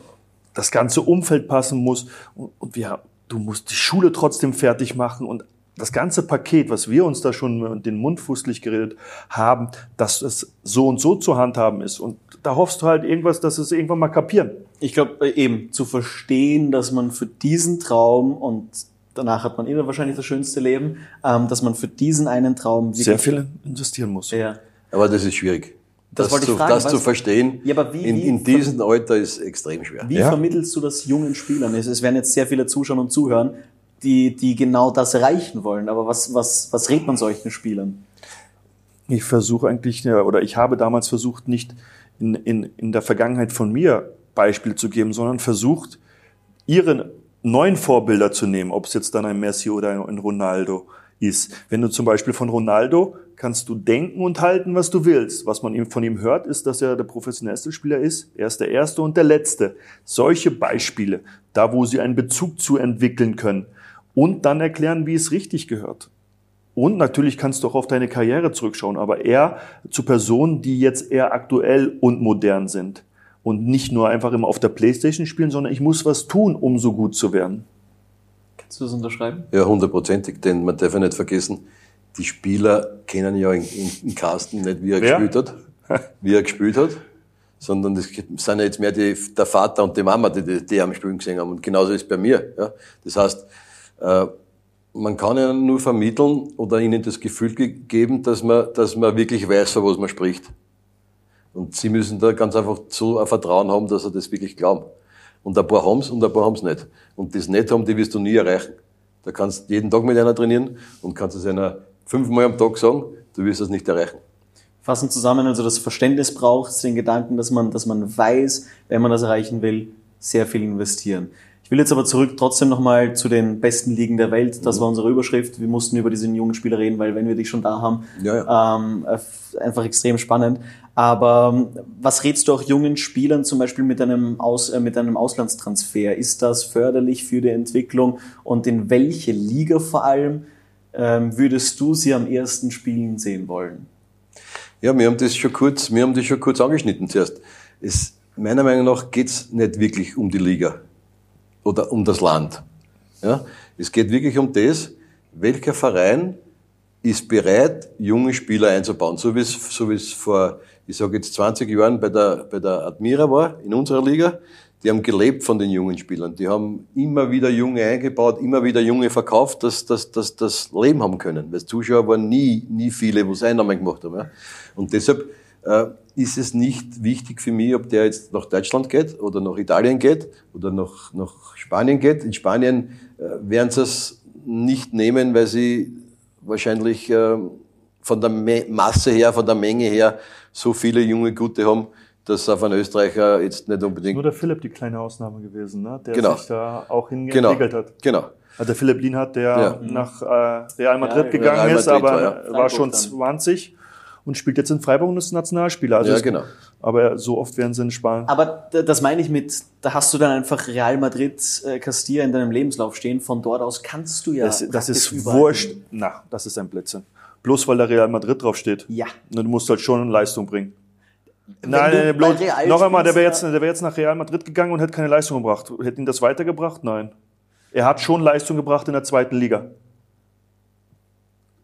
das ganze Umfeld passen muss und, und wir, du musst die Schule trotzdem fertig machen und das ganze Paket, was wir uns da schon den Mund fußlich geredet haben, dass es so und so zu handhaben ist. Und da hoffst du halt irgendwas, dass es irgendwann mal kapieren. Ich glaube, eben zu verstehen, dass man für diesen Traum und danach hat man immer wahrscheinlich das schönste Leben, ähm, dass man für diesen einen Traum wirklich Sehr viel investieren muss. Ja. aber das ist schwierig. Das ich zu, fragen, das zu verstehen Ja, aber wie- in, wie- in diesem Alter ist extrem schwer. Wie Ja. vermittelst du das jungen Spielern? Es, es werden jetzt sehr viele zuschauen und zuhören, die, die genau das erreichen wollen. Aber was, was, was rät man solchen Spielern? Ich versuche eigentlich, oder ich habe damals versucht, nicht in, in, in der Vergangenheit von mir Beispiel zu geben, sondern versucht, ihre neuen Vorbilder zu nehmen, ob es jetzt dann ein Messi oder ein Ronaldo ist. Wenn du zum Beispiel von Ronaldo kannst du denken und halten, was du willst. Was man von ihm hört, ist, dass er der professionellste Spieler ist. Er ist der Erste und der Letzte. Solche Beispiele, da wo sie einen Bezug zu entwickeln können und dann erklären, wie es richtig gehört. Und natürlich kannst du auch auf deine Karriere zurückschauen, aber eher zu Personen, die jetzt eher aktuell und modern sind. Und nicht nur einfach immer auf der Playstation spielen, sondern ich muss was tun, um so gut zu werden. Kannst du das unterschreiben? Ja, hundertprozentig, denn man darf ja nicht vergessen, die Spieler kennen ja in, Carsten nicht, wie er Wer? gespielt hat, wie er gespielt hat, sondern das sind ja jetzt mehr die, der Vater und die Mama, die, die, die am Spielen gesehen haben. Und genauso ist es bei mir. Ja. Das heißt, man kann ja nur vermitteln oder ihnen das Gefühl ge geben, dass man, dass man wirklich weiß, von was man spricht. Und sie müssen da ganz einfach so ein Vertrauen haben, dass sie das wirklich glauben. Und ein paar haben's und ein paar haben's nicht. Und das nicht haben, die wirst du nie erreichen. Da kannst du jeden Tag mit einer trainieren und kannst es einer fünfmal am Tag sagen, du wirst das nicht erreichen. Fassen zusammen, also das Verständnis braucht, den Gedanken, dass man, dass man weiß, wenn man das erreichen will, sehr viel investieren. Ich will jetzt aber zurück trotzdem nochmal zu den besten Ligen der Welt. Das war unsere Überschrift. Wir mussten über diese jungen Spieler reden, weil wenn wir dich schon da haben, Ja, Ähm, äh, einfach extrem spannend. Aber ähm, was rätst du auch jungen Spielern zum Beispiel mit einem, Aus, äh, mit einem Auslandstransfer? Ist das förderlich für die Entwicklung und in welche Liga vor allem ähm, würdest du sie am ersten spielen sehen wollen? Ja, wir haben das schon kurz, wir haben das schon kurz angeschnitten zuerst. Es, meiner Meinung nach geht's nicht wirklich um die Liga oder um das Land. Ja, es geht wirklich um das, welcher Verein ist bereit, junge Spieler einzubauen, so wie es, so wie es vor, ich sage jetzt 20 Jahren bei der, bei der Admira war, in unserer Liga. Die haben gelebt von den jungen Spielern. Die haben immer wieder Junge eingebaut, immer wieder Junge verkauft, dass, dass, dass das Leben haben können. Weil Zuschauer waren nie, nie viele, wo es Einnahmen gemacht haben. Ja. Und deshalb ist es nicht wichtig für mich, ob der jetzt nach Deutschland geht oder nach Italien geht oder nach, nach Spanien geht. In Spanien äh, werden sie es nicht nehmen, weil sie wahrscheinlich äh, von der Me Masse her, von der Menge her so viele junge Gute haben, dass auf einen Österreicher jetzt nicht Nur unbedingt. der Philipp die kleine Ausnahme gewesen, ne? der Genau. sich da auch Genau, hingeentwickelt hat. genau. Also der Philipp Lienhardt, der Ja. nach äh, Real Madrid Ja, gegangen Real ist, Madrid aber war, ja. war schon dann. 20 und spielt jetzt in Freiburg und ist Nationalspieler. Also Ja, genau. Aber so oft werden sie in Spanien. Aber das meine ich mit, da hast du dann einfach Real Madrid, äh, Castilla in deinem Lebenslauf stehen. Von dort aus kannst du ja. Das, das ist wurscht. hin. Na, das ist ein Blödsinn. Bloß weil da Real Madrid draufsteht. Ja. Du musst halt schon Leistung bringen. Wenn Nein, nein, bloß, noch einmal, der wäre jetzt, der wäre jetzt nach Real Madrid gegangen und hätte keine Leistung gebracht. Hätte ihn das weitergebracht? Nein. Er hat schon Leistung gebracht in der zweiten Liga,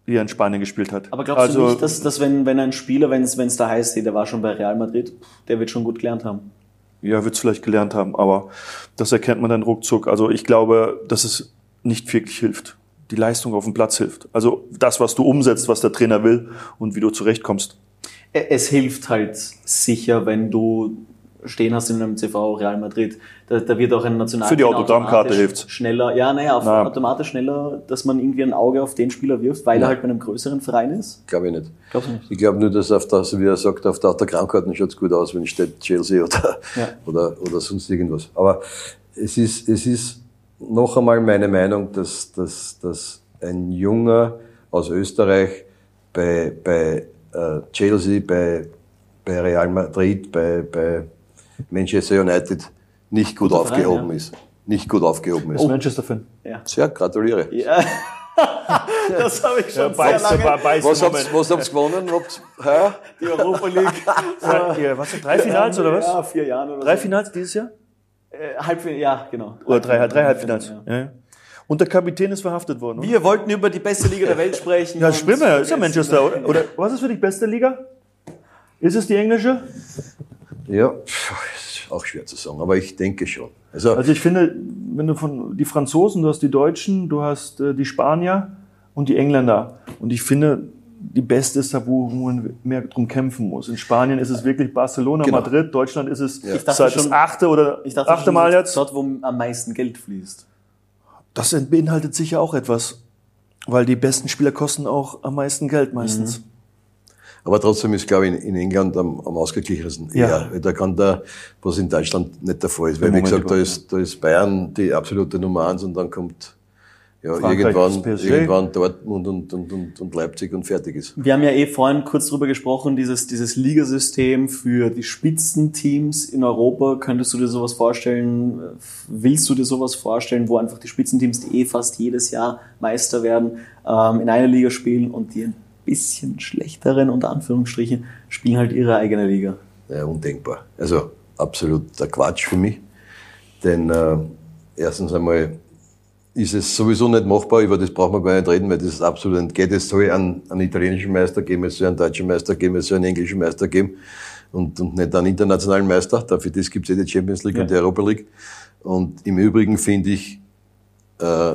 die er in Spanien gespielt hat. Aber glaubst also, du nicht, dass, dass wenn, wenn ein Spieler, wenn es da heißt, der war schon bei Real Madrid, der wird schon gut gelernt haben? Ja, wird es vielleicht gelernt haben, aber das erkennt man dann ruckzuck. Also ich glaube, dass es nicht wirklich hilft. Die Leistung auf dem Platz hilft. Also das, was du umsetzt, was der Trainer will und wie du zurechtkommst. Es hilft halt sicher, wenn du stehen hast in einem CV Real Madrid. Da, da wird auch ein National Für die Autogrammkarte hilft's. schneller. Ja, naja, auf, Na. automatisch schneller, dass man irgendwie ein Auge auf den Spieler wirft, weil er Ja. halt bei einem größeren Verein ist. Glaube ich nicht. Glaubst du nicht? Ich glaube nur, dass auf der, wie er sagt, auf der Autogrammkarten schaut's gut aus, wenn steht Chelsea oder, Ja. oder, oder sonst irgendwas. Aber es ist, es ist noch einmal meine Meinung, dass, dass, dass ein Junger aus Österreich bei, bei äh, Chelsea, bei, bei Real Madrid, bei, bei Manchester United nicht gut Guter aufgehoben Verein, ja. ist. Nicht gut aufgehoben ist. Ist Manchester-Fan. Ja. Sehr, gratuliere. ja. das habe ich schon sehr beißt, lange. Was habt, Moment. was habt ihr gewonnen? Habt, hä? Die Europa League. Ja, ja, was, drei Finals oder was? Ja, vier Jahren oder Drei so. Finals dieses Jahr? Äh, Halbfinale, ja, genau. Oder drei, drei Halbfinals? Ja. Ja. ja. Und der Kapitän ist verhaftet worden. oder? Wir wollten über die beste Liga der Welt sprechen. Ja, und stimmt ja, ist ja Manchester. Oder, oder was ist für dich beste Liga? Ist es die englische? Ja, ist auch schwer zu sagen, aber ich denke schon. Also, Also ich finde, wenn du von die Franzosen, du hast die Deutschen, du hast äh, die Spanier und die Engländer. Und ich finde, die beste ist da, wo man mehr drum kämpfen muss. In Spanien ist es wirklich Barcelona, Genau. Madrid, Deutschland ist es dachte seit das schon- achte oder Ich dachte achte schon, Mal das ist jetzt. Dort, wo am meisten Geld fließt. Das beinhaltet sicher auch etwas. Weil die besten Spieler kosten auch am meisten Geld meistens. Aber trotzdem ist, glaube ich, in, in England am, am ausgeglichensten. Ja. eher. Da kann da, was in Deutschland nicht der Fall ist. Weil, wie gesagt, da ist, da ist Bayern die absolute Nummer eins und dann kommt ja, Frankreich, irgendwann, irgendwann Dortmund und, und, und, und Leipzig und fertig ist. Wir haben ja eh vorhin kurz drüber gesprochen, dieses, dieses Ligasystem für die Spitzenteams in Europa. Könntest du dir sowas vorstellen? Willst du dir sowas vorstellen, wo einfach die Spitzenteams, die eh fast jedes Jahr Meister werden, ähm, in einer Liga spielen und die ein bisschen schlechteren, unter Anführungsstrichen, spielen halt ihre eigene Liga? Ja, undenkbar. Also, absoluter Quatsch für mich. Denn äh, erstens einmal ist es sowieso nicht machbar, über das braucht man gar nicht reden, weil das ist absolut entgeht. Es soll einen, einen italienischen Meister geben, es soll einen deutschen Meister geben, es soll einen englischen Meister geben und, und nicht einen internationalen Meister. Dafür das gibt es eh die Champions League Ja. und die Europa League. Und im Übrigen finde ich, äh,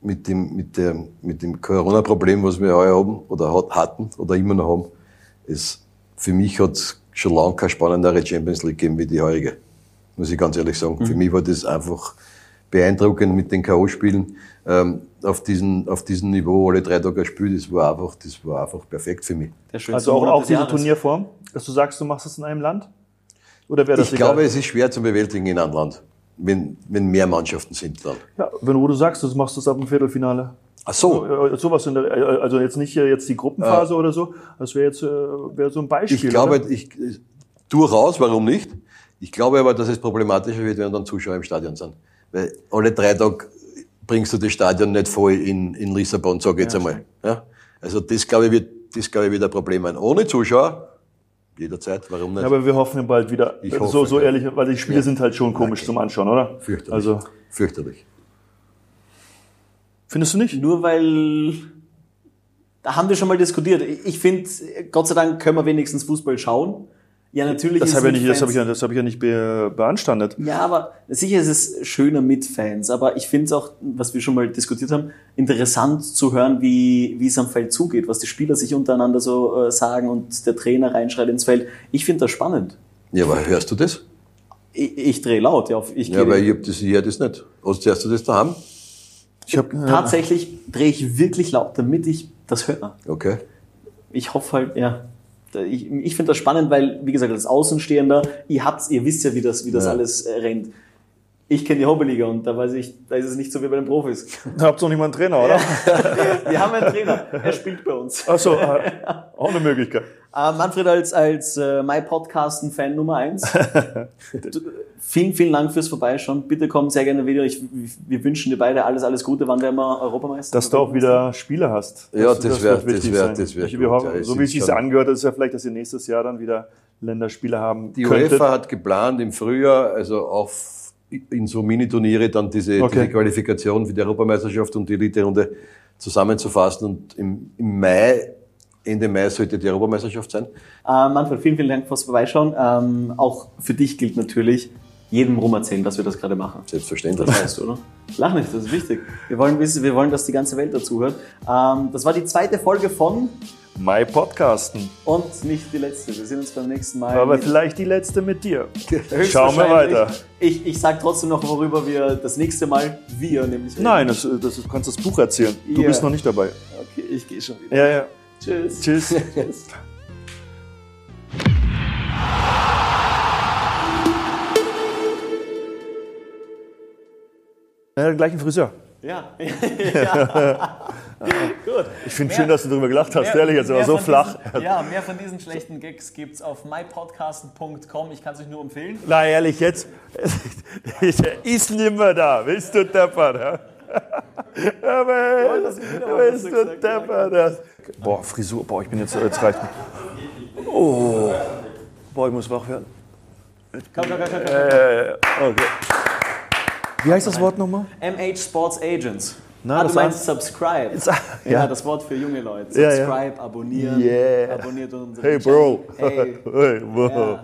mit dem, mit dem, mit dem Corona-Problem, was wir heuer haben oder hat, hatten oder immer noch haben, ist, für mich hat es schon lange keine spannendere Champions League gegeben wie die heurige. Muss ich ganz ehrlich sagen. Für mich war das einfach beeindruckend mit den K.O.-Spielen ähm, auf, diesen, auf diesem Niveau, alle drei Tage ein Spiel, das war einfach, das war einfach perfekt für mich. Der Also auch, auch diese Jahres. Turnierform, dass du sagst, du machst es in einem Land? Oder wäre das Ich egal? glaube, es ist schwer zu bewältigen in einem Land, wenn, wenn mehr Mannschaften sind dann. ja, wenn du, sagst, du machst es ab dem Viertelfinale. Ach so. Äh, Sowas in der, äh, also jetzt nicht äh, jetzt die Gruppenphase oder so. Das wäre jetzt äh, wäre so ein Beispiel. Ich glaube, oder? ich, durchaus, warum nicht? Ich glaube aber, dass es problematischer wird, wenn dann Zuschauer im Stadion sind. Weil alle drei Tage bringst du das Stadion nicht voll in, in Lissabon, sage ich jetzt einmal. Ja? Also das glaube ich wird, das glaube ich wird ein Problem sein. Ohne Zuschauer, jederzeit, warum nicht? Ja, aber wir hoffen ja bald wieder. Ich so, hoffe, so ja. ehrlich, weil die Spiele sind halt schon komisch zum Anschauen, oder? Fürchterlich. Also, Fürchterlich. findest du nicht? Nur weil, da haben wir schon mal diskutiert. Ich finde, Gott sei Dank können wir wenigstens Fußball schauen. Ja, natürlich Das habe ja nicht- das hab ich, ja- das hab ich ja nicht be, beanstandet. Ja, aber sicher ist es schöner mit Fans. Aber ich finde es auch, was wir schon mal diskutiert haben, interessant zu hören, wie, wie es am Feld zugeht, was die Spieler sich untereinander so äh, sagen und der Trainer reinschreit ins Feld. Ich finde das spannend. Ja, aber hörst du das? Ich, ich drehe laut, ja. Ich Ja, weil ich hab das, ich hör das nicht. Hast hörst du das daheim? Ich hab, äh, Tatsächlich drehe ich wirklich laut, damit ich das höre. Okay. Ich hoffe halt, ja. Ich, ich finde das spannend, weil, wie gesagt, als Außenstehender, ihr habt's, ihr wisst ja, wie das, wie das Ja. alles äh, rennt. Ich kenne die Hobbyliga und da weiß ich, da ist es nicht so wie bei den Profis. habt ihr noch nicht mal einen Trainer, oder? Wir haben einen Trainer, er spielt bei uns. Achso, äh, auch eine Möglichkeit. Äh, Manfred als, als äh, My Podcasten-Fan Nummer eins. Du, vielen, vielen Dank fürs Vorbeischauen. Bitte komm sehr gerne wieder. Ich, wir wünschen dir beide alles, alles Gute. Wann werden wir Europameister? Dass du auch wieder Spiele hast. Ja, das wär- wird wichtig das wär- das wär Ich- gut, wir ja, es so wie es sich angehört hat, ist ja vielleicht, dass ihr nächstes Jahr dann wieder Länderspiele haben Die könntet. UEFA hat geplant im Frühjahr, also auf in so Mini-Turniere dann diese, Okay. diese Qualifikation für die Europameisterschaft und die Elite-Runde zusammenzufassen. Und im, im Mai, Ende Mai sollte die Europameisterschaft sein. Äh, Manfred, vielen, vielen Dank fürs Vorbeischauen. Ähm, auch für dich gilt natürlich, jedem rum erzählen, dass wir das gerade machen. Selbstverständlich. Das weißt du, oder? Lach nicht, das ist wichtig. Wir wollen wissen, wir wollen, dass die ganze Welt dazuhört. Ähm, das war die zweite Folge von My Podcasten. und nicht die letzte. Wir sehen uns beim nächsten Mal. Aber vielleicht die letzte mit dir. Schauen wir weiter. Ich, ich sage trotzdem noch, worüber wir das nächste Mal wir nämlich reden. Nein, das, das, du kannst das Buch erzählen. Du Ja. bist noch nicht dabei. Okay, ich gehe schon wieder. Ja, ja. Tschüss. Tschüss. Er hat den gleichen Friseur. Ja. ja. Gut. Ich finde schön, dass du darüber gelacht hast, ehrlich, jetzt aber so flach. Diesen, ja, mehr von diesen schlechten Gags gibt's auf mypodcasten.com. Ich kann es euch nur empfehlen. Na ehrlich, jetzt ist nimmer da. Willst du deppert? Ja? Aber das willst du gesagt, deppert? ja? Boah, Frisur, boah, ich bin jetzt, jetzt reicht. Oh, boah, ich muss wach werden. Komm, komm, komm, komm, komm. Äh, okay. Wie heißt das Wort nochmal? MH Sports Agents. Na, ah, das du meinst Subscribe. ja. ja. das Wort für junge Leute. Subscribe, abonnieren. Yeah. Abonniert unseren Hey, Bro. Channel. Hey. Hey, Bro. Ja,